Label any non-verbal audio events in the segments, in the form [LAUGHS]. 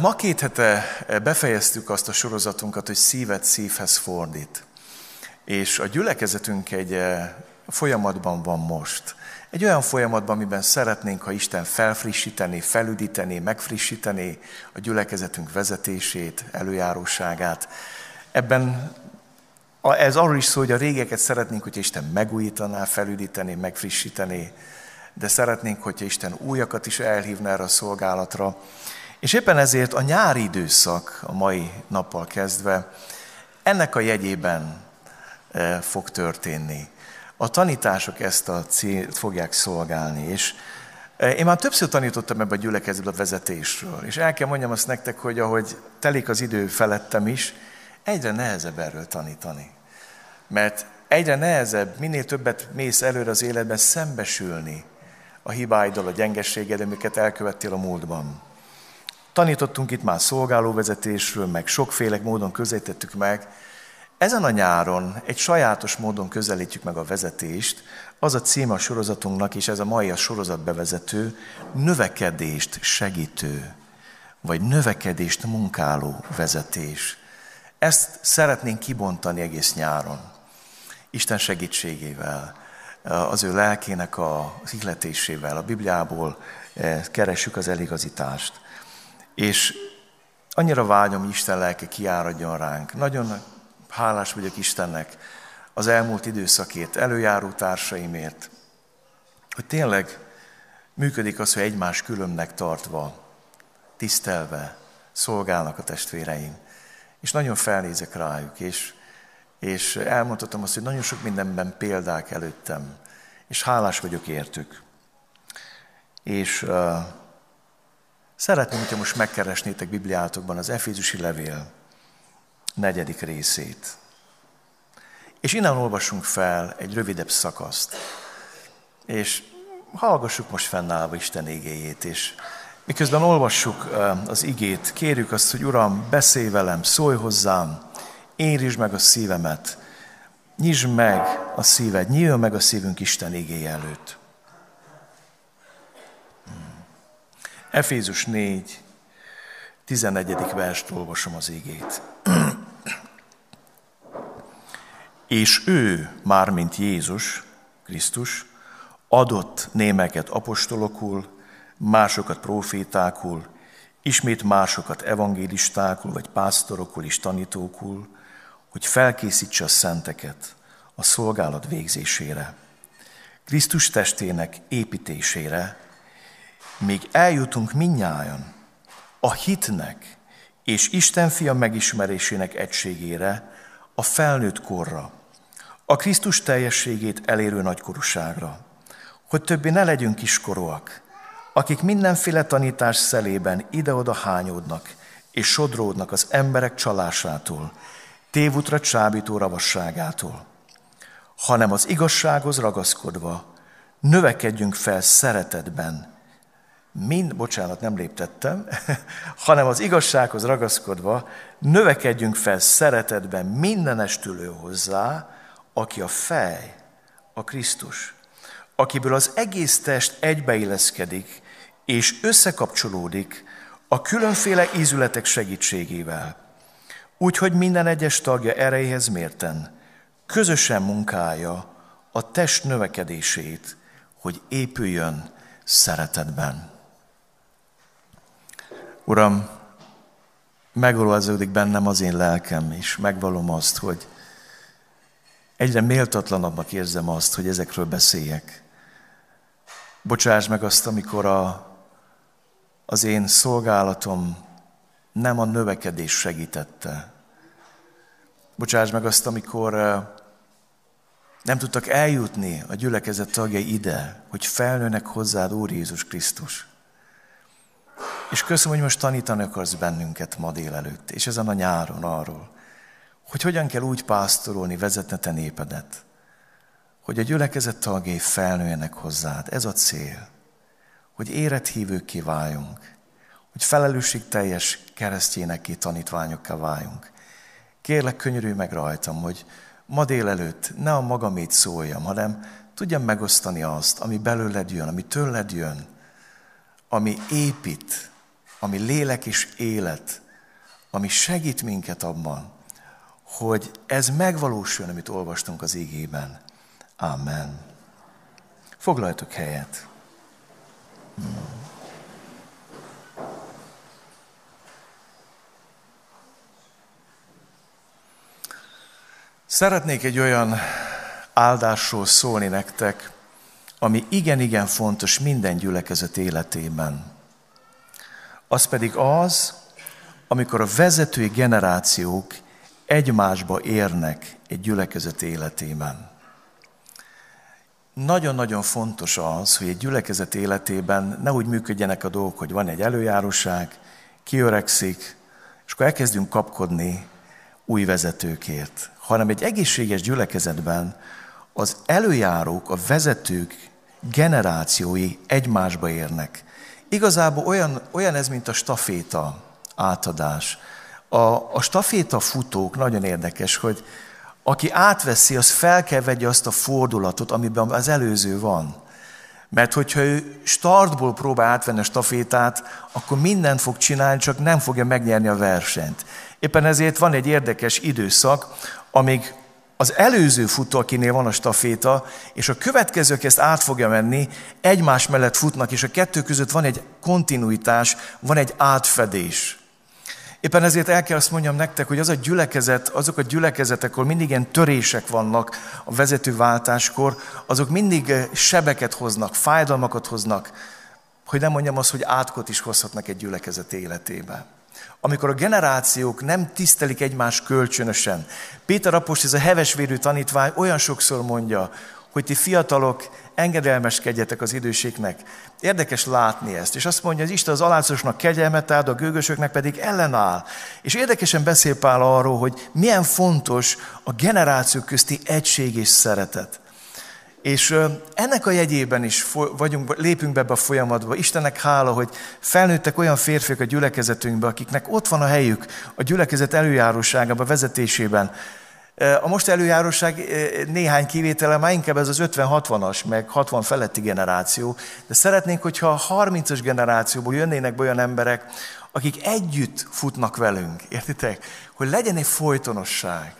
Ma két hete befejeztük azt a sorozatunkat, hogy szívet szívhez fordít. És a gyülekezetünk egy folyamatban van most. Egy olyan folyamatban, amiben szeretnénk, ha Isten felfrissíteni, felüdíteni, megfrissíteni a gyülekezetünk vezetését, előjáróságát. Ebben ez arról is szól, hogy a régeket szeretnénk, hogy Isten megújítaná, felüdíteni, megfrissíteni, de szeretnénk, hogyha Isten újakat is elhívna erre a szolgálatra. És éppen ezért a nyári időszak, a mai nappal kezdve, ennek a jegyében e, fog történni. A tanítások ezt a célt fogják szolgálni, és e, én már többször tanítottam ebbe a gyülekezetbe a vezetésről, és el kell mondjam azt nektek, hogy ahogy telik az idő felettem is, egyre nehezebb erről tanítani. Mert egyre nehezebb, minél többet mész előre az életben szembesülni a hibáiddal, a gyengességed, amiket elkövettél a múltban. Tanítottunk itt már szolgálóvezetésről, meg sokféle módon közelítettük meg. Ezen a nyáron egy sajátos módon közelítjük meg a vezetést. Az a címe a sorozatunknak, és ez a mai a sorozat bevezető, növekedést segítő, vagy növekedést munkáló vezetés. Ezt szeretnénk kibontani egész nyáron. Isten segítségével, az ő lelkének az ihletésével, a Bibliából eh, keressük az eligazítást. És annyira vágyom, Isten lelke kiáradjon ránk. Nagyon hálás vagyok Istennek az elmúlt időszakért, előjáró társaimért, hogy tényleg működik az, hogy egymás különnek tartva, tisztelve szolgálnak a testvéreim. És nagyon felnézek rájuk, és, és elmondhatom azt, hogy nagyon sok mindenben példák előttem, és hálás vagyok értük. És uh, Szeretném, hogyha most megkeresnétek Bibliátokban az Efézusi levél negyedik részét. És innen olvasunk fel egy rövidebb szakaszt. És hallgassuk most fennállva Isten igéjét, és miközben olvassuk az igét, kérjük azt, hogy Uram, beszélj velem, szólj hozzám, érítsd meg a szívemet, nyisd meg a szíved, nyíljon meg a szívünk Isten igéje előtt. Efézus 4, 11. verst olvasom az igét. És ő, mármint Jézus, Krisztus, adott némeket apostolokul, másokat profétákul, ismét másokat evangélistákul, vagy pásztorokul és tanítókul, hogy felkészítse a szenteket a szolgálat végzésére, Krisztus testének építésére, még eljutunk minnyájan a hitnek és Isten fia megismerésének egységére, a felnőtt korra, a Krisztus teljességét elérő nagykorúságra, hogy többé ne legyünk kiskorúak, akik mindenféle tanítás szelében ide-oda hányódnak és sodródnak az emberek csalásától, tévútra csábító ravasságától, hanem az igazsághoz ragaszkodva növekedjünk fel szeretetben, mind, bocsánat, nem léptettem, [LAUGHS] hanem az igazsághoz ragaszkodva növekedjünk fel szeretetben mindenestülő hozzá, aki a fej, a Krisztus, akiből az egész test egybeilleszkedik és összekapcsolódik a különféle ízületek segítségével, úgyhogy minden egyes tagja erejéhez mérten közösen munkálja a test növekedését, hogy épüljön szeretetben. Uram, megolvazódik bennem az én lelkem, és megvalom azt, hogy egyre méltatlanabbnak érzem azt, hogy ezekről beszéljek. Bocsáss meg azt, amikor a, az én szolgálatom nem a növekedés segítette. Bocsáss meg azt, amikor nem tudtak eljutni a gyülekezet tagjai ide, hogy felnőnek hozzád, Úr Jézus Krisztus. És köszönöm, hogy most tanítani akarsz bennünket ma délelőtt, és ezen a nyáron arról, hogy hogyan kell úgy pásztorolni, vezetni te népedet, hogy a gyülekezet tagjai felnőjenek hozzád. Ez a cél, hogy érett hívőkké váljunk, hogy felelősségteljes keresztjénekké tanítványokká váljunk. Kérlek, könyörülj meg rajtam, hogy ma délelőtt ne a magamét szóljam, hanem tudjam megosztani azt, ami belőled jön, ami tőled jön, ami épít, ami lélek és élet, ami segít minket abban, hogy ez megvalósuljon, amit olvastunk az égében. Amen. Foglaljatok helyet. Hmm. Szeretnék egy olyan áldásról szólni nektek, ami igen-igen fontos minden gyülekezet életében. Az pedig az, amikor a vezetői generációk egymásba érnek egy gyülekezet életében. Nagyon-nagyon fontos az, hogy egy gyülekezet életében ne úgy működjenek a dolgok, hogy van egy előjáróság, kiöregszik, és akkor elkezdünk kapkodni új vezetőkért, hanem egy egészséges gyülekezetben az előjárók, a vezetők generációi egymásba érnek. Igazából olyan, olyan ez, mint a staféta átadás. A, a staféta futók nagyon érdekes, hogy aki átveszi, az fel kell vegye azt a fordulatot, amiben az előző van. Mert hogyha ő startból próbál átvenni a stafétát, akkor mindent fog csinálni, csak nem fogja megnyerni a versenyt. Éppen ezért van egy érdekes időszak, amíg az előző futó, akinél van a staféta, és a következők ezt át fogja menni, egymás mellett futnak, és a kettő között van egy kontinuitás, van egy átfedés. Éppen ezért el kell azt mondjam nektek, hogy az a gyülekezet, azok a gyülekezetek, ahol mindig ilyen törések vannak a vezetőváltáskor, azok mindig eh, sebeket hoznak, fájdalmakat hoznak, hogy nem mondjam azt, hogy átkot is hozhatnak egy gyülekezet életébe amikor a generációk nem tisztelik egymást kölcsönösen. Péter Apost, ez a hevesvérű tanítvány olyan sokszor mondja, hogy ti fiatalok, engedelmeskedjetek az időségnek. Érdekes látni ezt. És azt mondja, hogy Isten az alácosnak kegyelmet ad, a gőgösöknek pedig ellenáll. És érdekesen beszél Pál arról, hogy milyen fontos a generációk közti egység és szeretet. És ennek a jegyében is vagyunk, lépünk be ebbe a folyamatba. Istennek hála, hogy felnőttek olyan férfiak a gyülekezetünkbe, akiknek ott van a helyük a gyülekezet előjáróságában, vezetésében. A most előjáróság néhány kivétele már inkább ez az 50-60-as, meg 60 feletti generáció, de szeretnénk, hogyha a 30-as generációból jönnének be olyan emberek, akik együtt futnak velünk, értitek? Hogy legyen egy folytonosság.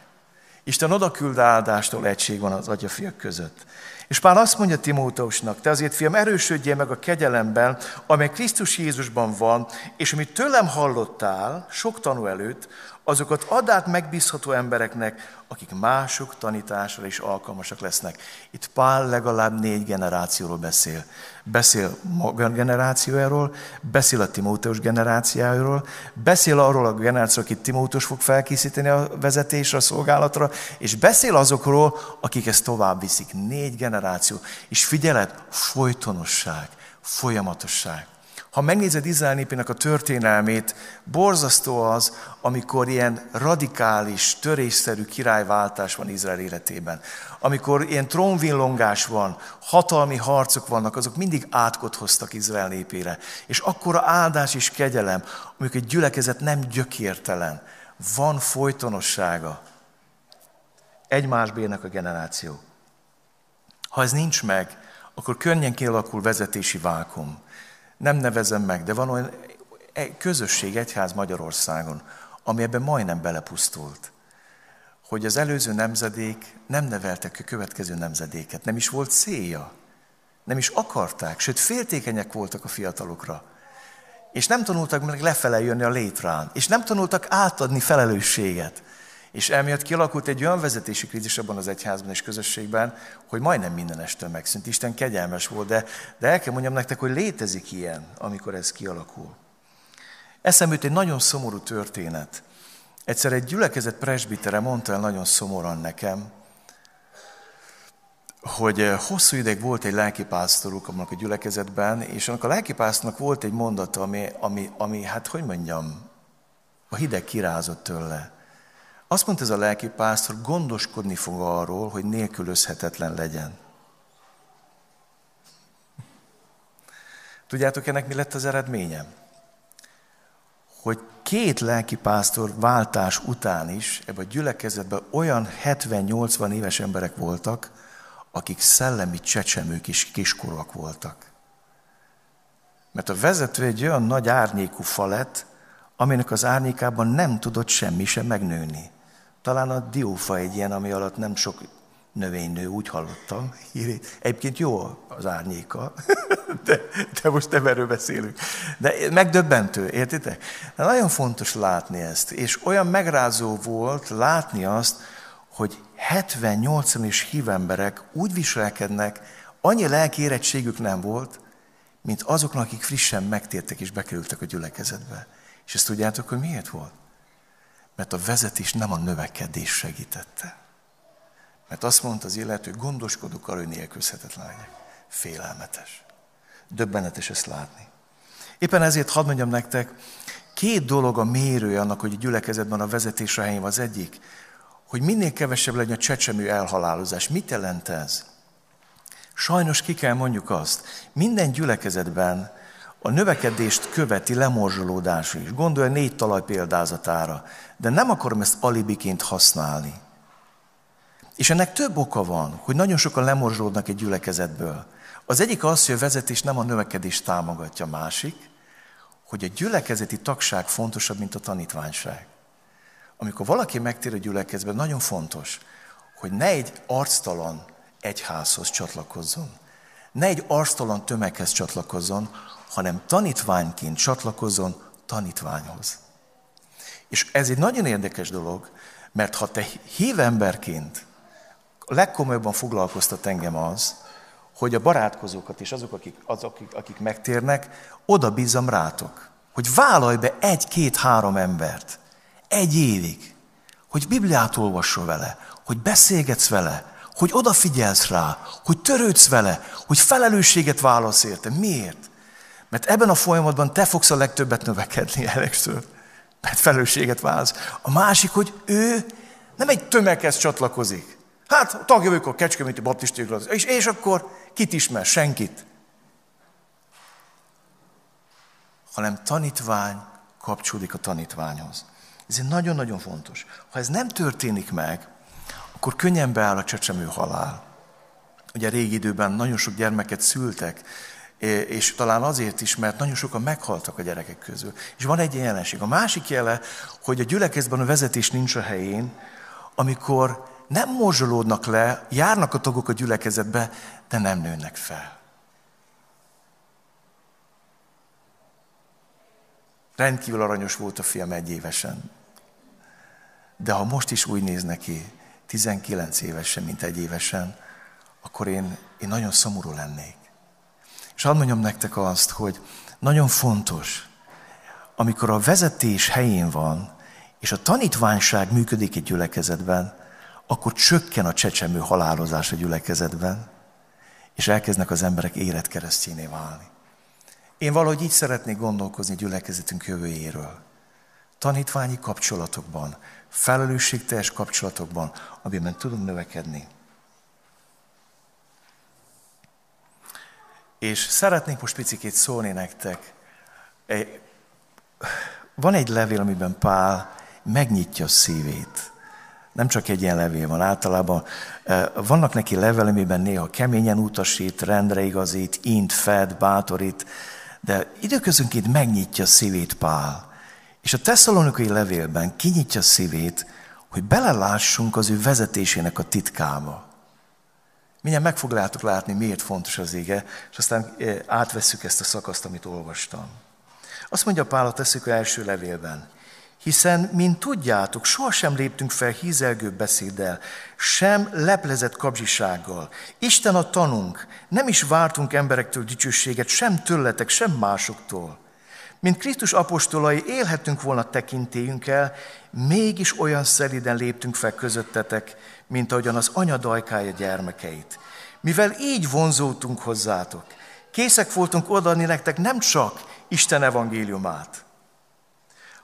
Isten oda küld áldástól egység van az atyafiak között. És Pál azt mondja Timóteusnak, te azért, fiam, erősödjél meg a kegyelemben, amely Krisztus Jézusban van, és amit tőlem hallottál, sok tanú előtt, azokat add át megbízható embereknek, akik mások tanításra is alkalmasak lesznek. Itt Pál legalább négy generációról beszél. Beszél maga generációjáról, beszél a Timóteus generációjáról, beszél arról a generációról, akit Timóteus fog felkészíteni a vezetésre, a szolgálatra, és beszél azokról, akik ezt tovább viszik. Négy generáció. És figyelet, folytonosság, folyamatosság. Ha megnézed Izrael népének a történelmét, borzasztó az, amikor ilyen radikális, törésszerű királyváltás van Izrael életében. Amikor ilyen trónvillongás van, hatalmi harcok vannak, azok mindig átkot hoztak Izrael népére. És akkora áldás és kegyelem, amikor egy gyülekezet nem gyökértelen, van folytonossága. Egymásba érnek a generáció. Ha ez nincs meg, akkor könnyen kialakul vezetési vákum nem nevezem meg, de van olyan közösség, egyház Magyarországon, ami ebben majdnem belepusztult. Hogy az előző nemzedék nem neveltek a következő nemzedéket, nem is volt célja. Nem is akarták, sőt féltékenyek voltak a fiatalokra. És nem tanultak meg lefele jönni a létrán, és nem tanultak átadni felelősséget. És emiatt kialakult egy olyan vezetési krízis abban az egyházban és közösségben, hogy majdnem minden este megszűnt. Isten kegyelmes volt, de, de el kell mondjam nektek, hogy létezik ilyen, amikor ez kialakul. Eszembe egy nagyon szomorú történet. Egyszer egy gyülekezet presbitere mondta el nagyon szomorúan nekem, hogy eh, hosszú ideig volt egy lelkipásztoruk annak a gyülekezetben, és annak a lelkipásztornak volt egy mondata, ami, ami, ami, hát hogy mondjam, a hideg kirázott tőle. Azt mondta ez a lelki pásztor, gondoskodni fog arról, hogy nélkülözhetetlen legyen. Tudjátok, ennek mi lett az eredménye? Hogy két lelki pásztor váltás után is ebben a gyülekezetben olyan 70-80 éves emberek voltak, akik szellemi csecsemők és kiskorúak voltak. Mert a vezető egy olyan nagy árnyékú fa lett, aminek az árnyékában nem tudott semmi sem megnőni. Talán a diófa egy ilyen, ami alatt nem sok növény nő, úgy hallottam. Egyébként jó az árnyéka, [LAUGHS] de, de most nem erről beszélünk. De megdöbbentő, értitek? De nagyon fontos látni ezt, és olyan megrázó volt látni azt, hogy 70-80 és hív emberek úgy viselkednek, annyi lelki nem volt, mint azoknak, akik frissen megtértek és bekerültek a gyülekezetbe. És ezt tudjátok, hogy miért volt? Mert a vezetés nem a növekedés segítette. Mert azt mondta az illető, gondoskodok arra, hogy nélkülözhetetlen legyek. Félelmetes. Döbbenetes ezt látni. Éppen ezért hadd mondjam nektek, két dolog a mérője annak, hogy a gyülekezetben a vezetés a helyén az egyik, hogy minél kevesebb legyen a csecsemő elhalálozás. Mit jelent ez? Sajnos ki kell mondjuk azt, minden gyülekezetben a növekedést követi lemorzsolódás is. Gondolj a négy talaj példázatára, de nem akarom ezt alibiként használni. És ennek több oka van, hogy nagyon sokan lemorzsolódnak egy gyülekezetből. Az egyik az, hogy a vezetés nem a növekedést támogatja, a másik, hogy a gyülekezeti tagság fontosabb, mint a tanítványság. Amikor valaki megtér a gyülekezetben, nagyon fontos, hogy ne egy arctalan egyházhoz csatlakozzon, ne egy arctalan tömeghez csatlakozzon, hanem tanítványként csatlakozzon tanítványhoz. És ez egy nagyon érdekes dolog, mert ha te hív emberként legkomolyabban foglalkoztat engem az, hogy a barátkozókat és azok, akik, azok, akik, akik megtérnek, oda bízom rátok, hogy vállalj be egy-két-három embert egy évig, hogy Bibliát olvassol vele, hogy beszélgetsz vele, hogy odafigyelsz rá, hogy törődsz vele, hogy felelősséget válasz érte. Miért? Mert ebben a folyamatban te fogsz a legtöbbet növekedni először. Mert felelősséget válasz. A másik, hogy ő nem egy tömeghez csatlakozik. Hát tagja vagyok a Kecskeméti Baptistékra, és, és akkor kit ismer? Senkit. Hanem tanítvány kapcsolódik a tanítványhoz. Ez egy nagyon-nagyon fontos. Ha ez nem történik meg, akkor könnyen beáll a csecsemő halál. Ugye régi időben nagyon sok gyermeket szültek, és talán azért is, mert nagyon sokan meghaltak a gyerekek közül. És van egy jelenség. A másik jele, hogy a gyülekezben a vezetés nincs a helyén, amikor nem morzsolódnak le, járnak a tagok a gyülekezetbe, de nem nőnek fel. Rendkívül aranyos volt a fiam egy évesen. De ha most is úgy néz neki, 19 évesen, mint egy évesen, akkor én, én nagyon szomorú lennék. És hadd mondjam nektek azt, hogy nagyon fontos, amikor a vezetés helyén van, és a tanítványság működik egy gyülekezetben, akkor csökken a csecsemő halálozás a gyülekezetben, és elkezdnek az emberek életkeresztjéné válni. Én valahogy így szeretnék gondolkozni gyülekezetünk jövőjéről. Tanítványi kapcsolatokban, felelősségteljes kapcsolatokban, amiben tudunk növekedni. És szeretnék most picit szólni nektek. Van egy levél, amiben Pál megnyitja a szívét. Nem csak egy ilyen levél van, általában e, vannak neki level, amiben néha keményen utasít, rendre igazít, int, fed, bátorít, de időközönként megnyitja a szívét Pál. És a tesszalonikai levélben kinyitja a szívét, hogy belelássunk az ő vezetésének a titkába. Mindjárt meg fogjátok látni, miért fontos az ége, és aztán e, átvesszük ezt a szakaszt, amit olvastam. Azt mondja Pál a teszük első levélben, hiszen, mint tudjátok, sohasem léptünk fel hízelgő beszéddel, sem leplezett kapzsisággal. Isten a tanunk, nem is vártunk emberektől dicsőséget, sem tőletek, sem másoktól. Mint Krisztus apostolai élhetünk volna tekintélyünkkel, mégis olyan szeliden léptünk fel közöttetek, mint ahogyan az anya dajkája gyermekeit. Mivel így vonzódtunk hozzátok, készek voltunk odaadni nektek nem csak Isten evangéliumát,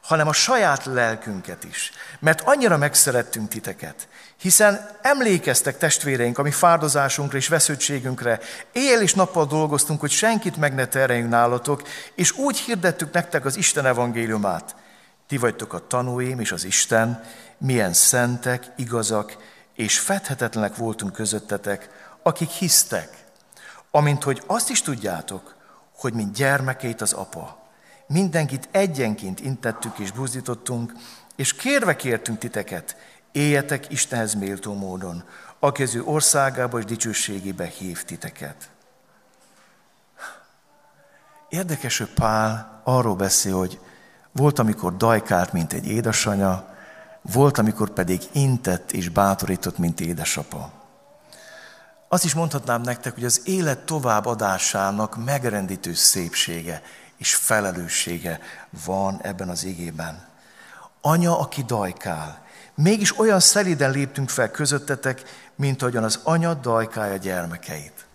hanem a saját lelkünket is. Mert annyira megszerettünk titeket, hiszen emlékeztek testvéreink a mi fárdozásunkra és vesződtségünkre, éjjel és nappal dolgoztunk, hogy senkit meg ne terjeljünk nálatok, és úgy hirdettük nektek az Isten evangéliumát. Ti vagytok a tanúim és az Isten, milyen szentek, igazak és fedhetetlenek voltunk közöttetek, akik hisztek. Amint hogy azt is tudjátok, hogy mint gyermekeit az apa. Mindenkit egyenként intettük és buzdítottunk, és kérve kértünk titeket, éljetek Istenhez méltó módon, aki az országába és dicsőségébe hív titeket. Érdekes, hogy Pál arról beszél, hogy volt, amikor dajkált, mint egy édesanya, volt, amikor pedig intett és bátorított, mint édesapa. Azt is mondhatnám nektek, hogy az élet továbbadásának megrendítő szépsége és felelőssége van ebben az igében. Anya, aki dajkál. Mégis olyan szeliden léptünk fel közöttetek, mint ahogyan az anya dajkálja gyermekeit.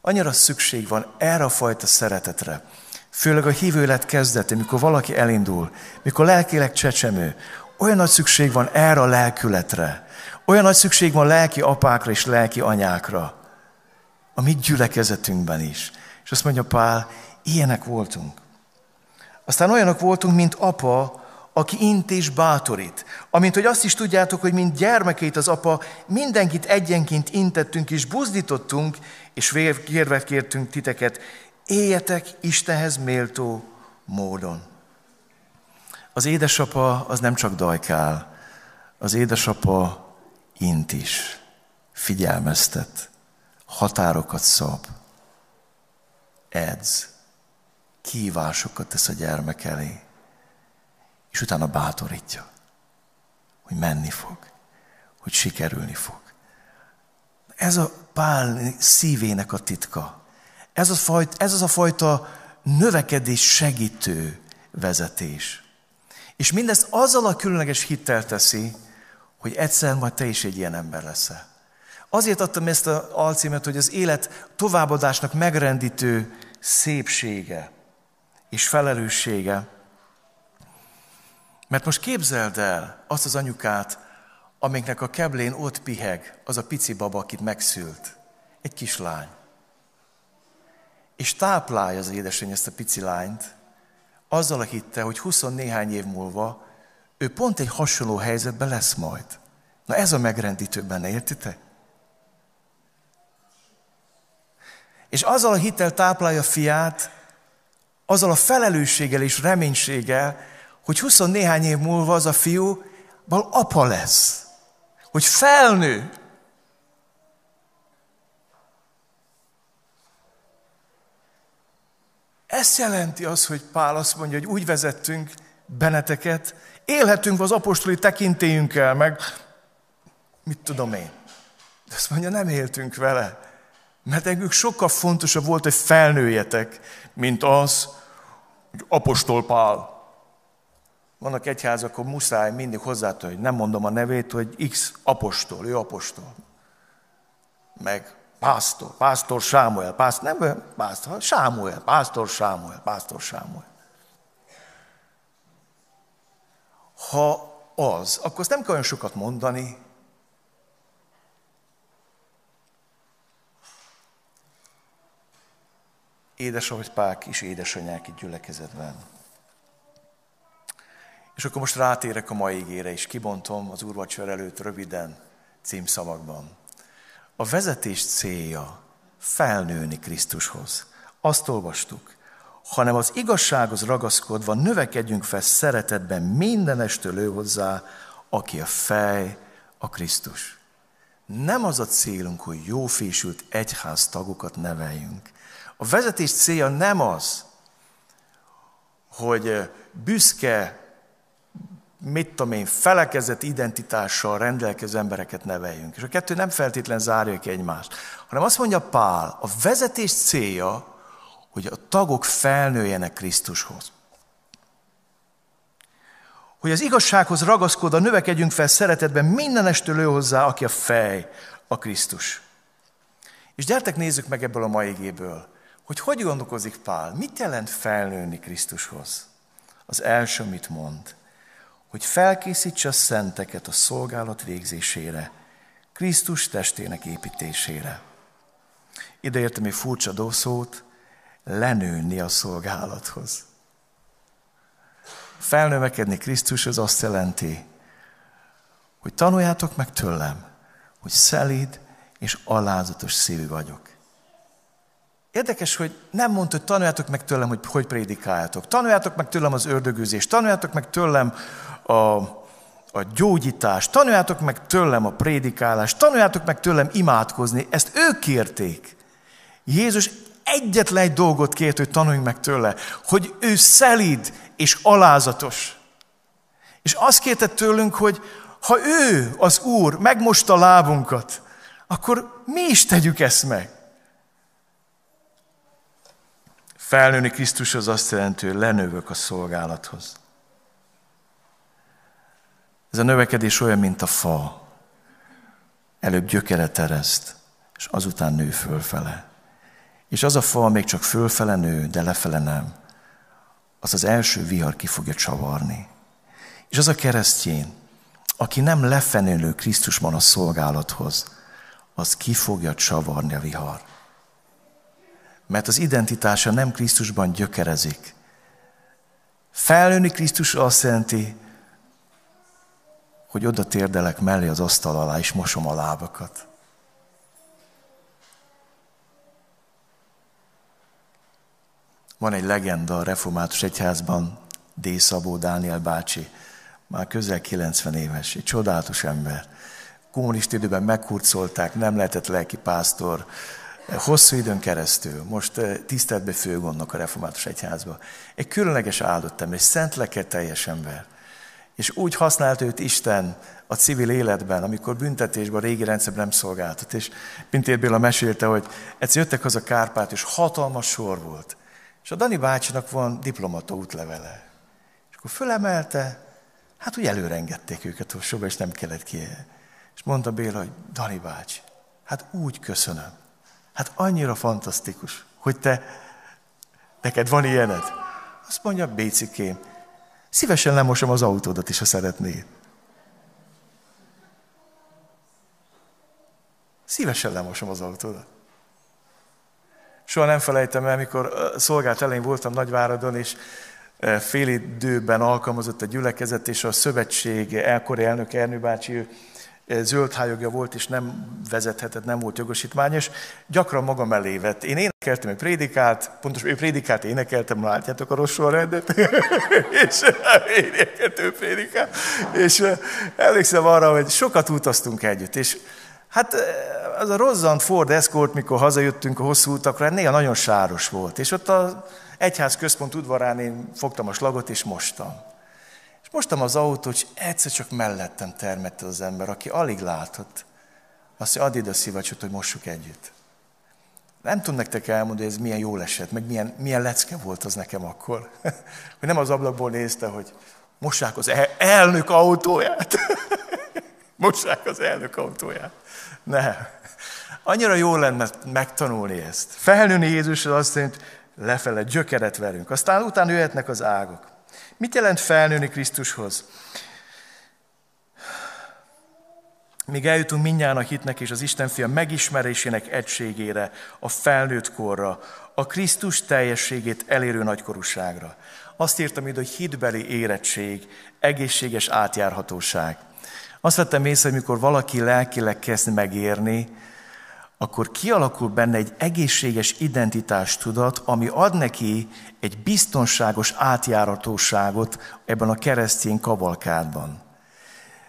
Annyira szükség van erre a fajta szeretetre, főleg a hívőlet kezdete, mikor valaki elindul, mikor lelkileg csecsemő, olyan nagy szükség van erre a lelkületre, olyan nagy szükség van lelki apákra és lelki anyákra, a mi gyülekezetünkben is. És azt mondja Pál, ilyenek voltunk. Aztán olyanok voltunk, mint apa, aki int és bátorít. Amint, hogy azt is tudjátok, hogy mint gyermekét az apa, mindenkit egyenként intettünk és buzdítottunk, és kérve kértünk titeket, éljetek Istenhez méltó módon. Az édesapa az nem csak dajkál, az édesapa int is, figyelmeztet, határokat szab, edz, kívásokat tesz a gyermek elé, és utána bátorítja, hogy menni fog, hogy sikerülni fog. Ez a Pál szívének a titka. Ez az, fajta, ez az a fajta növekedés segítő vezetés. És mindezt azzal a különleges hittel teszi, hogy egyszer majd te is egy ilyen ember leszel. Azért adtam ezt az alcímet, hogy az élet továbbadásnak megrendítő szépsége és felelőssége. Mert most képzeld el azt az anyukát, amiknek a keblén ott piheg az a pici baba, akit megszült. Egy kislány. És táplálja az édesanyja ezt a pici lányt, azzal a hitte, hogy 20 néhány év múlva ő pont egy hasonló helyzetben lesz majd. Na ez a megrendítő benne, értitek? És azzal a hittel táplálja fiát, azzal a felelősséggel és reménységgel, hogy 20 néhány év múlva az a fiú apa lesz. Hogy felnő. Ezt jelenti az, hogy Pál azt mondja, hogy úgy vezettünk benneteket, élhetünk az apostoli tekintélyünkkel, meg mit tudom én. De azt mondja, nem éltünk vele. Mert nekünk sokkal fontosabb volt, hogy felnőjetek, mint az, hogy apostol Pál. Vannak egyházak, akkor muszáj mindig hozzától, hogy nem mondom a nevét, hogy X apostol, ő apostol. Meg pásztor, pásztor Sámuel, pásztor, nem pásztor, Sámuel, pásztor Sámuel, pásztor Sámuel. Ha az, akkor azt nem kell olyan sokat mondani, édesatypák és édesanyák itt gyülekezetben. És akkor most rátérek a mai ígére, és kibontom az úrvacsor előtt röviden címszavakban. A vezetés célja felnőni Krisztushoz. Azt olvastuk, hanem az igazsághoz ragaszkodva növekedjünk fel szeretetben mindenestől ő hozzá, aki a fej, a Krisztus. Nem az a célunk, hogy jófésült egyház tagokat neveljünk. A vezetés célja nem az, hogy büszke, mit tudom én, felekezett identitással rendelkező embereket neveljünk. És a kettő nem feltétlen zárja ki egymást, hanem azt mondja Pál, a vezetés célja, hogy a tagok felnőjenek Krisztushoz. Hogy az igazsághoz ragaszkodva növekedjünk fel szeretetben mindenestől ő hozzá, aki a fej, a Krisztus. És gyertek nézzük meg ebből a mai igéből, hogy hogy gondolkozik Pál, mit jelent felnőni Krisztushoz. Az első, mit mond, hogy felkészítse a szenteket a szolgálat végzésére, Krisztus testének építésére. Ide értem egy furcsa szót, lenőni a szolgálathoz. Felnövekedni Krisztushoz azt jelenti, hogy tanuljátok meg tőlem, hogy szelíd és alázatos szívű vagyok. Érdekes, hogy nem mondta, hogy tanuljátok meg tőlem, hogy hogy prédikáljátok. Tanuljátok meg tőlem az ördögűzést, tanuljátok meg tőlem a, a gyógyítást, tanuljátok meg tőlem a prédikálást, tanuljátok meg tőlem imádkozni. Ezt ők kérték. Jézus egyetlen egy dolgot kért, hogy tanuljunk meg tőle, hogy ő szelíd és alázatos. És azt kérte tőlünk, hogy ha ő, az Úr, megmosta lábunkat, akkor mi is tegyük ezt meg. Felnőni Krisztushoz azt jelenti, hogy lenövök a szolgálathoz. Ez a növekedés olyan, mint a fa. Előbb gyökeret ereszt, és azután nő fölfele. És az a fa még csak fölfele nő, de lefele nem. Az az első vihar ki fogja csavarni. És az a keresztjén, aki nem lefenélő Krisztusban a szolgálathoz, az ki fogja csavarni a vihar. Mert az identitása nem Krisztusban gyökerezik. Felnőni Krisztus azt jelenti, hogy oda térdelek mellé az asztal alá, és mosom a lábakat. Van egy legenda a református egyházban, D. Szabó Dániel bácsi, már közel 90 éves, egy csodálatos ember. Kommunista időben meghurcolták, nem lehetett lelki pásztor, hosszú időn keresztül, most eh, tiszteletbe főgondnak a református egyházba. Egy különleges áldott ember, egy szent teljes ember. És úgy használt őt Isten a civil életben, amikor büntetésben a régi rendszerben nem szolgáltat. És Pintér Béla mesélte, hogy egyszer jöttek haza Kárpát, és hatalmas sor volt. És a Dani bácsinak van diplomata útlevele. És akkor fölemelte, Hát úgy előrengették őket a soba, és nem kellett ki. És mondta Béla, hogy Dani bácsi, hát úgy köszönöm. Hát annyira fantasztikus, hogy te, neked van ilyened. Azt mondja, Bécikém, szívesen lemosom az autódat is, ha szeretnéd. Szívesen lemosom az autódat. Soha nem felejtem el, mikor szolgált elején voltam Nagyváradon, és fél időben alkalmazott a gyülekezet, és a szövetség elkori elnök Ernő bácsi zöldhályogja volt, és nem vezethetett, nem volt jogosítmányos, gyakran magam elé vett. Én énekeltem, ő prédikált, pontosan ő prédikált, énekeltem, látjátok a rossz sorrendet, [LAUGHS] és énekeltem, ő prédikált, és emlékszem arra, hogy sokat utaztunk együtt, és hát az a rozzant Ford Escort, mikor hazajöttünk a hosszú utakra, néha nagyon sáros volt, és ott a egyház központ udvarán én fogtam a slagot, és mostam. Mostam az autót, és egyszer csak mellettem termett az ember, aki alig látott. Azt mondja, add ide a szivacsot, hogy mossuk együtt. Nem tudom nektek elmondani, hogy ez milyen jól esett, meg milyen, milyen lecke volt az nekem akkor. [LAUGHS] hogy nem az ablakból nézte, hogy mossák az el- elnök autóját. [LAUGHS] mossák az elnök autóját. Nem. Annyira jó lenne megtanulni ezt. Felnőni Jézus az azt jelenti, lefele, gyökeret verünk. Aztán utána jöhetnek az ágok. Mit jelent felnőni Krisztushoz? Míg eljutunk mindjárt a hitnek és az Isten fia megismerésének egységére, a felnőtt korra, a Krisztus teljességét elérő nagykorúságra. Azt írtam ide, hogy hitbeli érettség, egészséges átjárhatóság. Azt vettem észre, hogy mikor valaki lelkileg kezd megérni, akkor kialakul benne egy egészséges identitástudat, ami ad neki egy biztonságos átjáratóságot ebben a keresztény kavalkádban.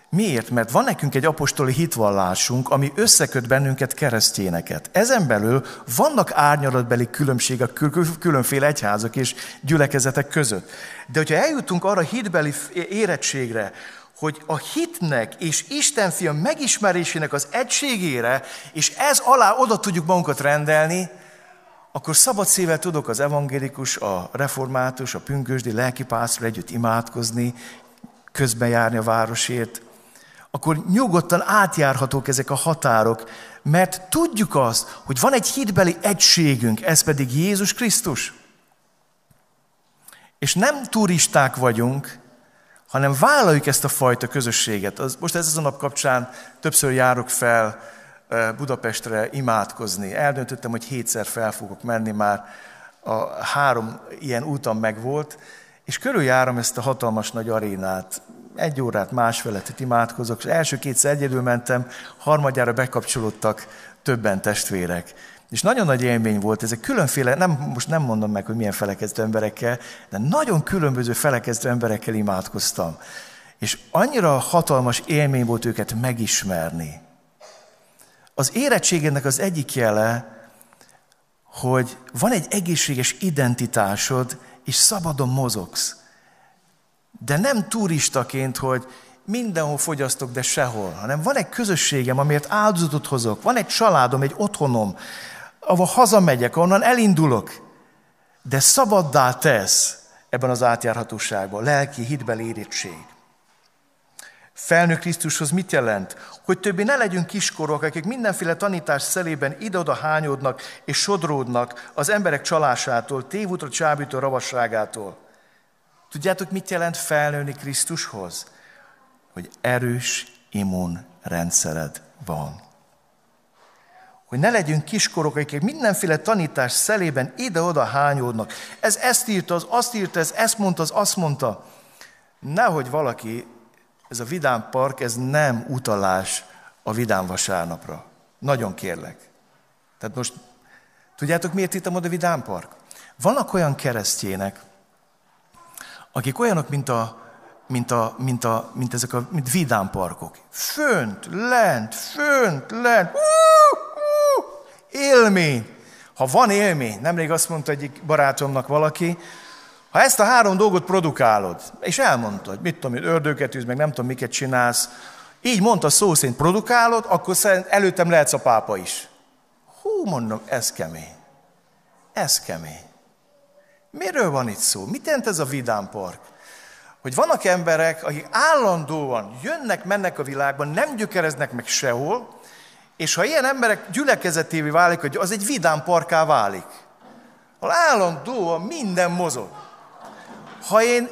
Miért? Mert van nekünk egy apostoli hitvallásunk, ami összeköt bennünket keresztényeket. Ezen belül vannak árnyalatbeli különbségek különféle egyházak és gyülekezetek között. De hogyha eljutunk arra hitbeli érettségre, hogy a hitnek és Isten fia megismerésének az egységére, és ez alá oda tudjuk magunkat rendelni, akkor szabad szívvel tudok az evangélikus, a református, a pünkösdi lelkipászról együtt imádkozni, közben a városért, akkor nyugodtan átjárhatók ezek a határok, mert tudjuk azt, hogy van egy hitbeli egységünk, ez pedig Jézus Krisztus. És nem turisták vagyunk, hanem vállaljuk ezt a fajta közösséget. Most ez az a nap kapcsán többször járok fel Budapestre imádkozni. Eldöntöttem, hogy hétszer fel fogok menni, már a három ilyen úton megvolt, és körüljárom ezt a hatalmas nagy arénát. Egy órát, másfeletet imádkozok, és első kétszer egyedül mentem, harmadjára bekapcsolódtak többen testvérek. És nagyon nagy élmény volt, ezek különféle, nem, most nem mondom meg, hogy milyen felekezdő emberekkel, de nagyon különböző felekezdő emberekkel imádkoztam. És annyira hatalmas élmény volt őket megismerni. Az érettségednek az egyik jele, hogy van egy egészséges identitásod, és szabadon mozogsz. De nem turistaként, hogy mindenhol fogyasztok, de sehol, hanem van egy közösségem, amiért áldozatot hozok, van egy családom, egy otthonom, ahol hazamegyek, onnan elindulok, de szabaddá tesz ebben az átjárhatóságban, lelki, hitbeli érettség. Felnő Krisztushoz mit jelent? Hogy többé ne legyünk kiskorok, akik mindenféle tanítás szelében ide-oda hányódnak és sodródnak az emberek csalásától, tévútra csábító ravasságától. Tudjátok, mit jelent felnőni Krisztushoz? Hogy erős immunrendszered van. Hogy ne legyünk kiskorok, akik mindenféle tanítás szelében ide-oda hányódnak. Ez ezt írta, az azt írta, ez ezt mondta, az azt mondta. Nehogy valaki ez a Vidám Park, ez nem utalás a Vidám vasárnapra. Nagyon kérlek. Tehát most, tudjátok miért itt a Vidám Park? Vannak olyan keresztjének, akik olyanok, mint, a, mint, a, mint, a, mint ezek a mint Vidám parkok. Fönt, lent, fönt, lent. Uh, élmény. Ha van élmény, nemrég azt mondta egyik barátomnak valaki, ha ezt a három dolgot produkálod, és elmondta, hogy mit tudom, ördöget űz, meg nem tudom, miket csinálsz, így mondta szó szerint produkálod, akkor szerint előttem lehetsz a pápa is. Hú, mondom, ez kemény. Ez kemény. Miről van itt szó? Mit jelent ez a vidám park? Hogy vannak emberek, akik állandóan jönnek, mennek a világban, nem gyökereznek meg sehol, és ha ilyen emberek gyülekezetévé válik, hogy az egy vidám parká válik, ahol állandóan minden mozog. Ha én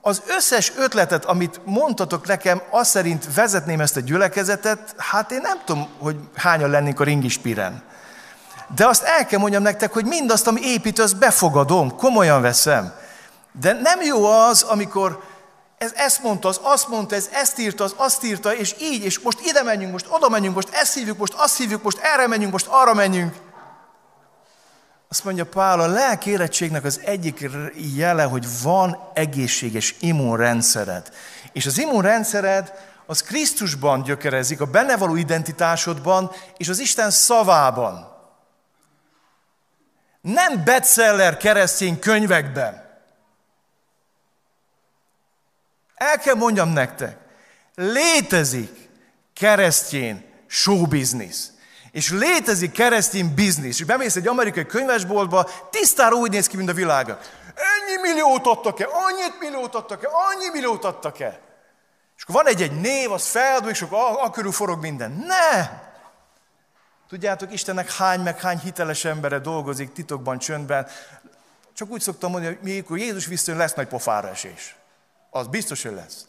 az összes ötletet, amit mondtatok nekem, azt szerint vezetném ezt a gyülekezetet, hát én nem tudom, hogy hányan lennénk a ringispiren. De azt el kell mondjam nektek, hogy mindazt, ami épít, azt befogadom, komolyan veszem. De nem jó az, amikor ez ezt mondta, az azt mondta, ez ezt írta, az azt írta, és így, és most ide menjünk, most oda menjünk, most ezt hívjuk, most azt hívjuk, most erre menjünk, most arra menjünk. Azt mondja Pál, a lelkérettségnek az egyik jele, hogy van egészséges immunrendszered. És az immunrendszered az Krisztusban gyökerezik, a benne való identitásodban, és az Isten szavában. Nem bestseller keresztény könyvekben. El kell mondjam nektek, létezik keresztény showbiznisz. És létezik keresztény biznisz. És bemész egy amerikai könyvesboltba, tisztára úgy néz ki, mint a világa. Ennyi milliót adtak-e, annyit milliót adtak-e, annyi milliót adtak-e. És akkor van egy-egy név, az feldúl, és akkor a, a körül forog minden. Ne! Tudjátok, Istennek hány meg hány hiteles embere dolgozik titokban, csöndben. Csak úgy szoktam mondani, hogy mikor Jézus visszajön, lesz nagy pofára esés. Az biztos, hogy lesz.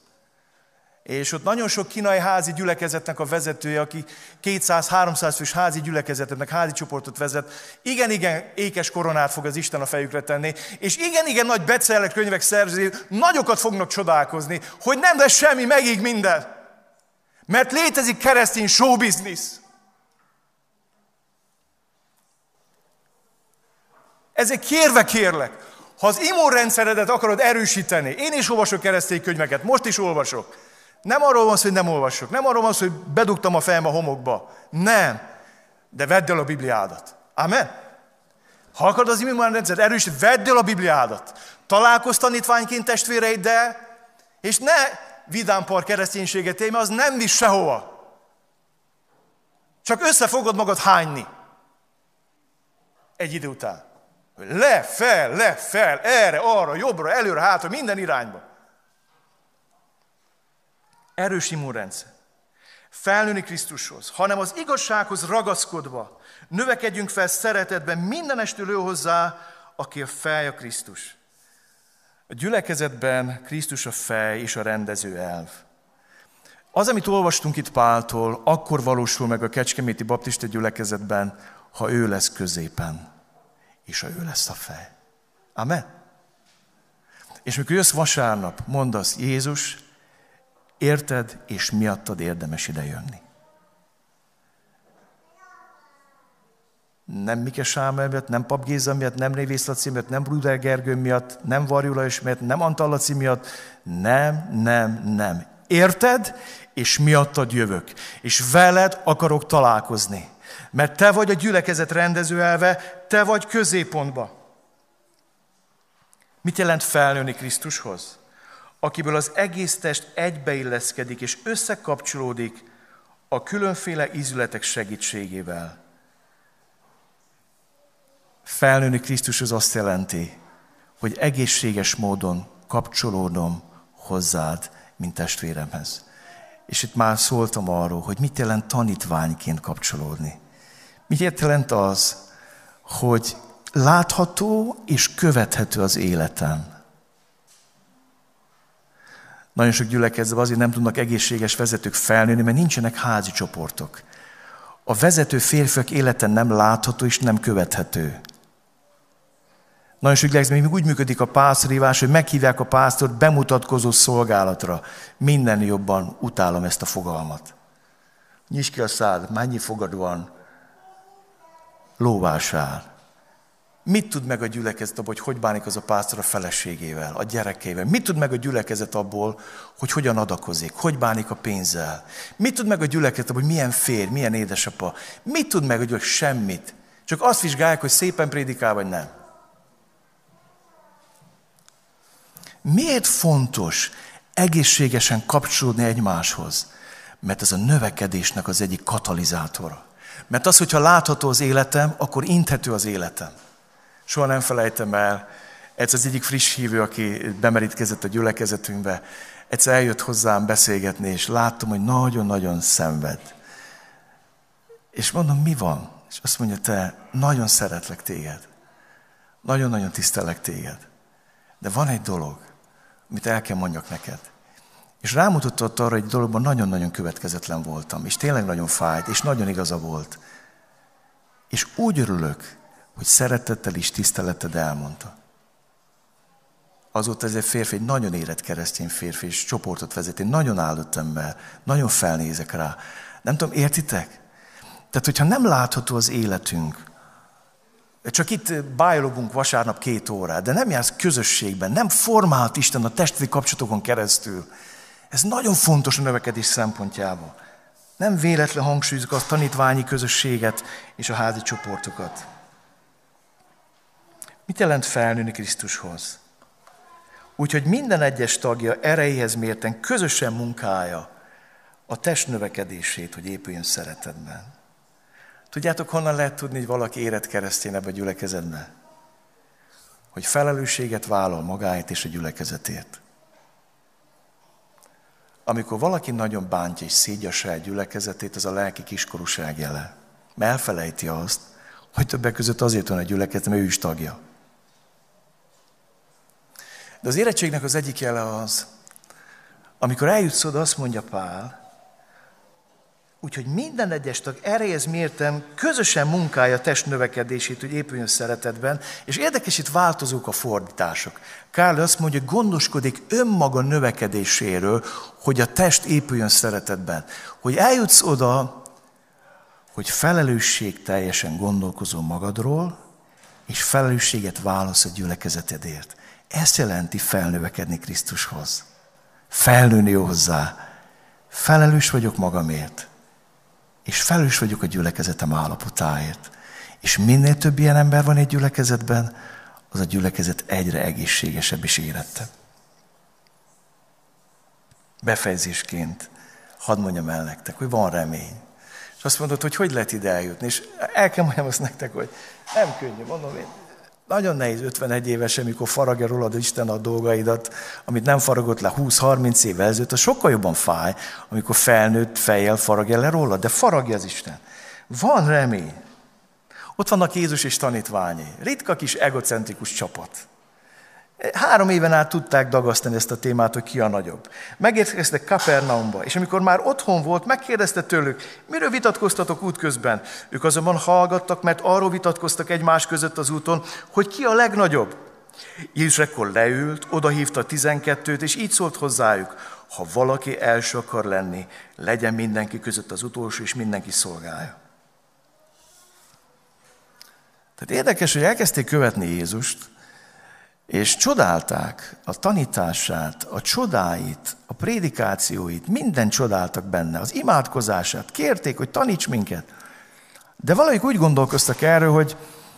És ott nagyon sok kínai házi gyülekezetnek a vezetője, aki 200-300 fős házi gyülekezetnek, házi csoportot vezet, igen, igen, ékes koronát fog az Isten a fejükre tenni, és igen, igen, nagy bestseller könyvek szerzői nagyokat fognak csodálkozni, hogy nem lesz semmi, megíg minden. Mert létezik keresztény showbiznisz. Ezért kérve kérlek, ha az immunrendszeredet akarod erősíteni, én is olvasok keresztény könyveket, most is olvasok, nem arról van szó, hogy nem olvassuk. Nem arról van szó, hogy bedugtam a fejem a homokba. Nem. De vedd el a Bibliádat. Amen. Ha akarod az immunrendszert erős, vedd el a Bibliádat. Találkozz tanítványként testvéreiddel, és ne vidámpar kereszténységet élj, mert az nem visz sehova. Csak össze fogod magad hányni. Egy idő után. Le, fel, le, fel, erre, arra, jobbra, előre, hátra, minden irányba. Erős immunrendszer. Felnőni Krisztushoz, hanem az igazsághoz ragaszkodva növekedjünk fel szeretetben minden estől hozzá, aki a fej a Krisztus. A gyülekezetben Krisztus a fej és a rendező elv. Az, amit olvastunk itt Páltól, akkor valósul meg a Kecskeméti Baptista gyülekezetben, ha ő lesz középen, és ő lesz a fej. Amen? És mikor jössz vasárnap, mondasz, Jézus, Érted, és miattad érdemes ide jönni. Nem Mike Sámel miatt, nem Pap Géza miatt, nem Révész Laci miatt, nem Bruder Gergő miatt, nem Varjula is miatt, nem Antal Laci miatt. Nem, nem, nem. Érted? És miattad jövök. És veled akarok találkozni. Mert te vagy a gyülekezet rendező elve, te vagy középpontba. Mit jelent felnőni Krisztushoz? Akiből az egész test egybeilleszkedik és összekapcsolódik a különféle ízületek segítségével. Felnőni Krisztushoz azt jelenti, hogy egészséges módon kapcsolódom hozzád, mint testvéremhez. És itt már szóltam arról, hogy mit jelent tanítványként kapcsolódni. Mit jelent az, hogy látható és követhető az életem. Nagyon sok gyülekezetben azért nem tudnak egészséges vezetők felnőni, mert nincsenek házi csoportok. A vezető férfiak élete nem látható és nem követhető. Nagyon sok gyülekezetben még úgy működik a pásztorívás, hogy meghívják a pásztort bemutatkozó szolgálatra. Minden jobban utálom ezt a fogalmat. Nyisd ki a szád, mennyi fogad van, lóvásár. Mit tud meg a gyülekezet abból, hogy hogy bánik az a pásztor a feleségével, a gyerekeivel? Mit tud meg a gyülekezet abból, hogy hogyan adakozik, hogy bánik a pénzzel? Mit tud meg a gyülekezet abból, hogy milyen férj, milyen édesapa? Mit tud meg a gyülekezet? Semmit. Csak azt vizsgálják, hogy szépen prédikál, vagy nem. Miért fontos egészségesen kapcsolódni egymáshoz? Mert ez a növekedésnek az egyik katalizátora. Mert az, hogyha látható az életem, akkor inthető az életem. Soha nem felejtem el, ez az egyik friss hívő, aki bemerítkezett a gyülekezetünkbe, egyszer eljött hozzám beszélgetni, és láttam, hogy nagyon-nagyon szenved. És mondom, mi van? És azt mondja, te, nagyon szeretlek téged. Nagyon-nagyon tisztelek téged. De van egy dolog, amit el kell mondjak neked. És rámutatott arra, egy dologban nagyon-nagyon következetlen voltam, és tényleg nagyon fájt, és nagyon igaza volt. És úgy örülök, hogy szeretettel és tiszteleted elmondta. Azóta ez egy férfi, egy nagyon érett keresztény férfi, és csoportot vezet, egy nagyon áldott ember, nagyon felnézek rá. Nem tudom, értitek? Tehát, hogyha nem látható az életünk, csak itt bájologunk vasárnap két órát, de nem jársz közösségben, nem formált Isten a testvi kapcsolatokon keresztül. Ez nagyon fontos a növekedés szempontjából. Nem véletlen hangsúlyozunk a tanítványi közösséget és a házi csoportokat. Mit jelent felnőni Krisztushoz? Úgyhogy minden egyes tagja erejéhez mérten közösen munkája a test növekedését, hogy épüljön szeretetben. Tudjátok, honnan lehet tudni, hogy valaki érett keresztény ebbe a gyülekezetbe? Hogy felelősséget vállal magáért és a gyülekezetért. Amikor valaki nagyon bántja és a saját gyülekezetét, az a lelki kiskorúság jele. Mert elfelejti azt, hogy többek között azért van a gyülekezet, mert ő is tagja. De az érettségnek az egyik jele az, amikor eljutsz oda, azt mondja Pál, úgyhogy minden egyes tag erejez mértem közösen munkálja test növekedését, hogy épüljön szeretetben, és érdekes itt változók a fordítások. Kárl azt mondja, hogy gondoskodik önmaga növekedéséről, hogy a test épüljön szeretetben. Hogy eljutsz oda, hogy felelősség teljesen gondolkozó magadról, és felelősséget válasz a gyülekezetedért. Ezt jelenti felnövekedni Krisztushoz. Felnőni hozzá. Felelős vagyok magamért. És felelős vagyok a gyülekezetem állapotáért. És minél több ilyen ember van egy gyülekezetben, az a gyülekezet egyre egészségesebb és érettebb. Befejezésként hadd mondjam el nektek, hogy van remény. És azt mondod, hogy hogy lehet ide eljutni. És el kell mondjam azt nektek, hogy nem könnyű. Mondom én, nagyon nehéz 51 évesen, amikor faragja rólad Isten a dolgaidat, amit nem faragott le 20-30 évvel ezelőtt, az sokkal jobban fáj, amikor felnőtt fejjel faragja le rólad, de faragja az Isten. Van remény. Ott vannak Jézus és tanítványai. Ritka kis egocentrikus csapat. Három éven át tudták dagasztani ezt a témát, hogy ki a nagyobb. Megérkeztek Kapernaumba, és amikor már otthon volt, megkérdezte tőlük, miről vitatkoztatok útközben. Ők azonban hallgattak, mert arról vitatkoztak egymás között az úton, hogy ki a legnagyobb. Jézus ekkor leült, odahívta a tizenkettőt, és így szólt hozzájuk, ha valaki első akar lenni, legyen mindenki között az utolsó, és mindenki szolgálja. Tehát érdekes, hogy elkezdték követni Jézust, és csodálták a tanítását, a csodáit, a prédikációit, minden csodáltak benne, az imádkozását, kérték, hogy taníts minket. De valahogy úgy gondolkoztak erről, hogy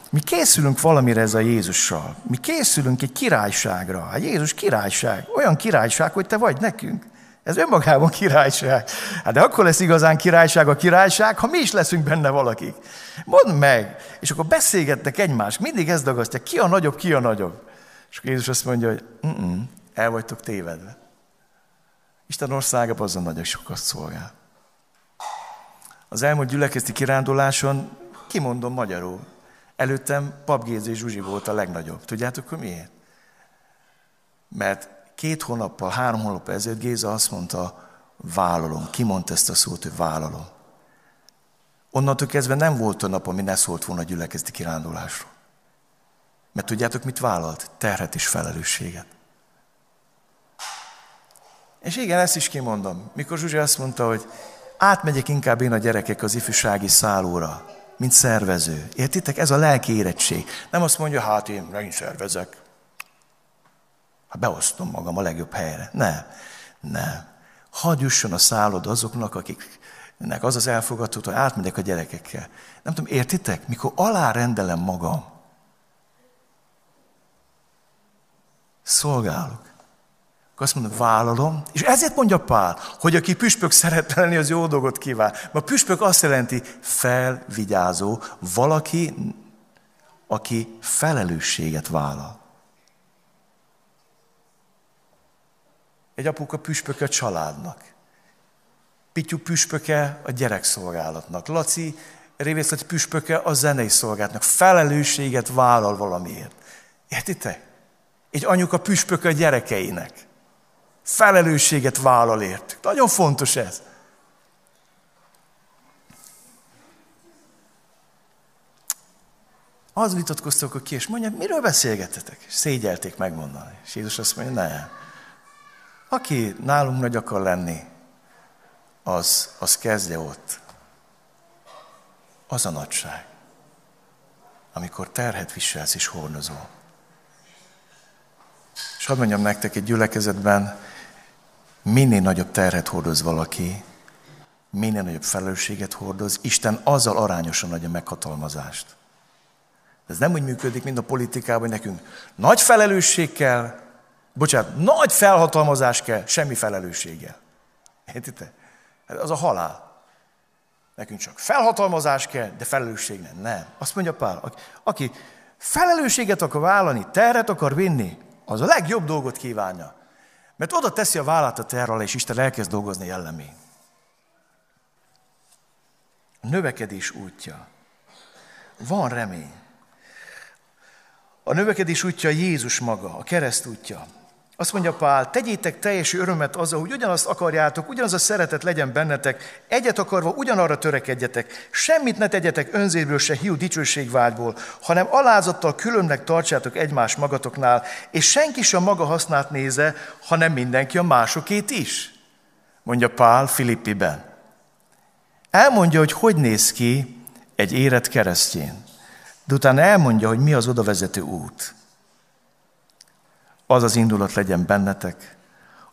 mi készülünk valamire ez a Jézussal. Mi készülünk egy királyságra. Hát Jézus királyság. Olyan királyság, hogy te vagy nekünk. Ez önmagában királyság. Hát de akkor lesz igazán királyság a királyság, ha mi is leszünk benne valakik. Mondd meg! És akkor beszélgetnek egymást. Mindig ezt dagasztják. Ki a nagyobb, ki a nagyobb. És Jézus azt mondja, hogy el vagytok tévedve. Isten országa azon nagyon sokat szolgál. Az elmúlt gyülekezti kiránduláson, kimondom magyarul, előttem Pap Géza és Zsuzsi volt a legnagyobb. Tudjátok, hogy miért? Mert két hónappal, három hónappal ezelőtt Géza azt mondta, vállalom. Ki mondta ezt a szót, hogy vállalom? Onnantól kezdve nem volt a nap, ami ne szólt volna a gyülekezti kirándulásról. Mert tudjátok, mit vállalt? Terhet és felelősséget. És igen, ezt is kimondom. Mikor Zsuzsi azt mondta, hogy átmegyek inkább én a gyerekek az ifjúsági szállóra, mint szervező. Értitek? Ez a lelki érettség. Nem azt mondja, hát én megint szervezek. Hát beosztom magam a legjobb helyre. Nem, nem. Hadd jusson a szállod azoknak, akiknek az az elfogadható, hogy átmegyek a gyerekekkel. Nem tudom, értitek? Mikor alárendelem magam, szolgálok. Akkor azt mondom, vállalom, és ezért mondja Pál, hogy aki püspök szeret lenni, az jó dolgot kíván. Mert püspök azt jelenti felvigyázó, valaki, aki felelősséget vállal. Egy apuka püspöke a családnak. Pityu püspöke a gyerekszolgálatnak. Laci Révészleti püspöke a zenei szolgálatnak. Felelősséget vállal valamiért. Értitek? Egy anyuka püspök a gyerekeinek. Felelősséget vállal ért. Nagyon fontos ez. Az vitatkoztak, hogy ki, és mondja, miről beszélgetetek? És szégyelték megmondani. És Jézus azt mondja, ne. Aki nálunk nagy akar lenni, az, az kezdje ott. Az a nagyság, amikor terhet viselsz és hordozol. Hadd mondjam nektek, egy gyülekezetben minél nagyobb terhet hordoz valaki, minél nagyobb felelősséget hordoz, Isten azzal arányosan adja meghatalmazást. Ez nem úgy működik, mint a politikában, hogy nekünk nagy felelősség kell, bocsánat, nagy felhatalmazás kell, semmi felelősséggel. Értitek? Hát az a halál. Nekünk csak felhatalmazás kell, de felelősség nem. Nem. Azt mondja Pál, aki felelősséget akar vállalni, terhet akar vinni, az a legjobb dolgot kívánja. Mert oda teszi a vállát a terre alá, és Isten elkezd dolgozni jellemén. A növekedés útja. Van remény. A növekedés útja Jézus maga, a kereszt útja. Azt mondja Pál, tegyétek teljes örömet azzal, hogy ugyanazt akarjátok, ugyanaz a szeretet legyen bennetek, egyet akarva ugyanarra törekedjetek, semmit ne tegyetek önzéből se hiú dicsőségvágyból, hanem alázattal különnek tartsátok egymás magatoknál, és senki sem maga hasznát néze, hanem mindenki a másokét is. Mondja Pál Filippiben. Elmondja, hogy hogy néz ki egy érett keresztjén. De utána elmondja, hogy mi az odavezető út az az indulat legyen bennetek,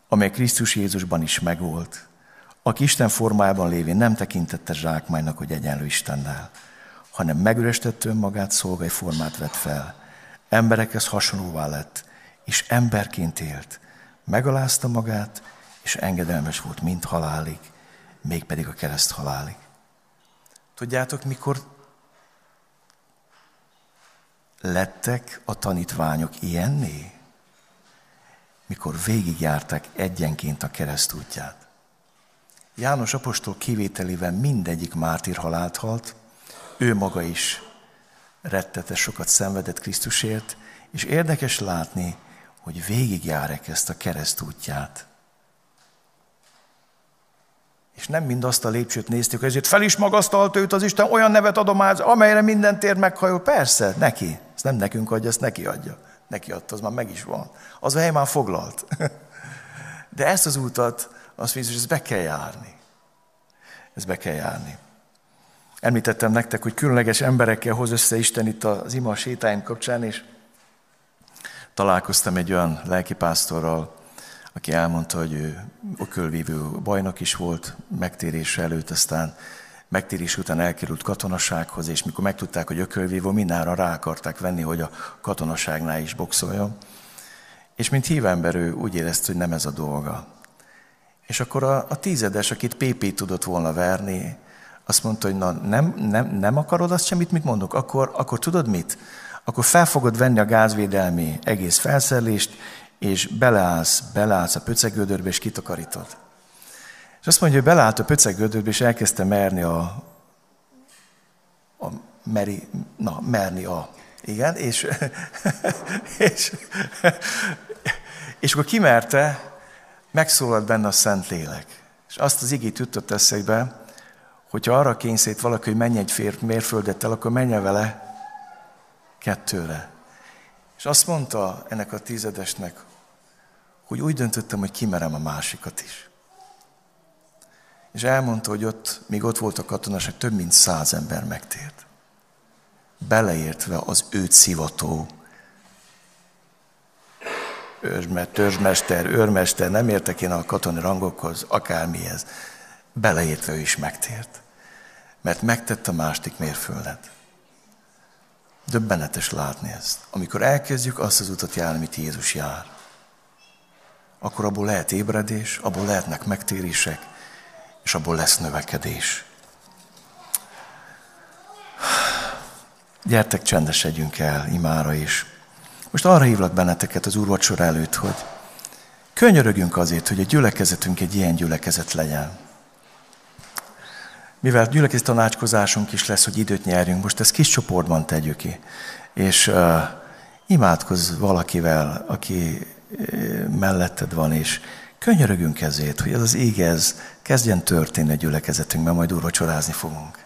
amely Krisztus Jézusban is megvolt, aki Isten formájában lévén nem tekintette zsákmánynak, hogy egyenlő Istennel, hanem megürestett önmagát, szolgai formát vett fel, emberekhez hasonlóvá lett, és emberként élt, megalázta magát, és engedelmes volt mind halálig, mégpedig a kereszt halálig. Tudjátok, mikor lettek a tanítványok ilyenné? Mikor végigjárták egyenként a keresztútját. János apostol kivételével mindegyik mártír halált halt, ő maga is rettetes sokat szenvedett Krisztusért, és érdekes látni, hogy végigjárek ezt a keresztútját. És nem mind azt a lépcsőt néztük, ezért fel is magasztalt őt az Isten, olyan nevet adomáz, amelyre minden tér meghajol. Persze, neki. Ezt nem nekünk adja, ezt neki adja. Neki adta, az már meg is van. Az a hely már foglalt. De ezt az útat, azt mondja, hogy ezt be kell járni. Ez be kell járni. Említettem nektek, hogy különleges emberekkel hoz össze Isten itt az ima sétáim kapcsán, és találkoztam egy olyan lelkipásztorral, aki elmondta, hogy ő ökölvívő bajnok is volt megtérése előtt, aztán megtérés után elkerült katonasághoz, és mikor megtudták, hogy ökölvívó, mindenre rá akarták venni, hogy a katonaságnál is boxoljon. És mint hívember ő úgy érezte, hogy nem ez a dolga. És akkor a, a tízedes, akit PP tudott volna verni, azt mondta, hogy na, nem, nem, nem akarod azt semmit, mit mondok, akkor, akkor tudod mit? Akkor fel fogod venni a gázvédelmi egész felszerelést, és beleállsz, beleállsz a pöcegödörbe, és kitakarítod. És azt mondja, hogy beleállt a pöcegödörbe, és elkezdte merni a, a meri, na, merni a, igen, és, [LAUGHS] és, és akkor kimerte, megszólalt benne a Szentlélek. És azt az igét jutott eszébe, hogyha arra kényszerít valaki, hogy menj egy fér, mérföldet el, akkor menjen vele kettőre. És azt mondta ennek a tizedesnek, hogy úgy döntöttem, hogy kimerem a másikat is. És elmondta, hogy ott, még ott volt a katonaság, több mint száz ember megtért. Beleértve az őt szivató törzsmester, őrmester, nem értek én a katonai rangokhoz, akármihez. Beleértve ő is megtért. Mert megtett a másik mérföldet. Döbbenetes látni ezt. Amikor elkezdjük azt az utat járni, amit Jézus jár, akkor abból lehet ébredés, abból lehetnek megtérések, és abból lesz növekedés. Gyertek, csendesedjünk el imára is. Most arra hívlak benneteket az úrvacsor előtt, hogy könyörögjünk azért, hogy a gyülekezetünk egy ilyen gyülekezet legyen. Mivel gyülekezet tanácskozásunk is lesz, hogy időt nyerjünk, most ezt kis csoportban tegyük ki. És uh, imádkozz valakivel, aki uh, melletted van, és könyörögünk ezért, hogy ez az ég ez kezdjen történni a gyülekezetünkben, majd úrvacsorázni fogunk.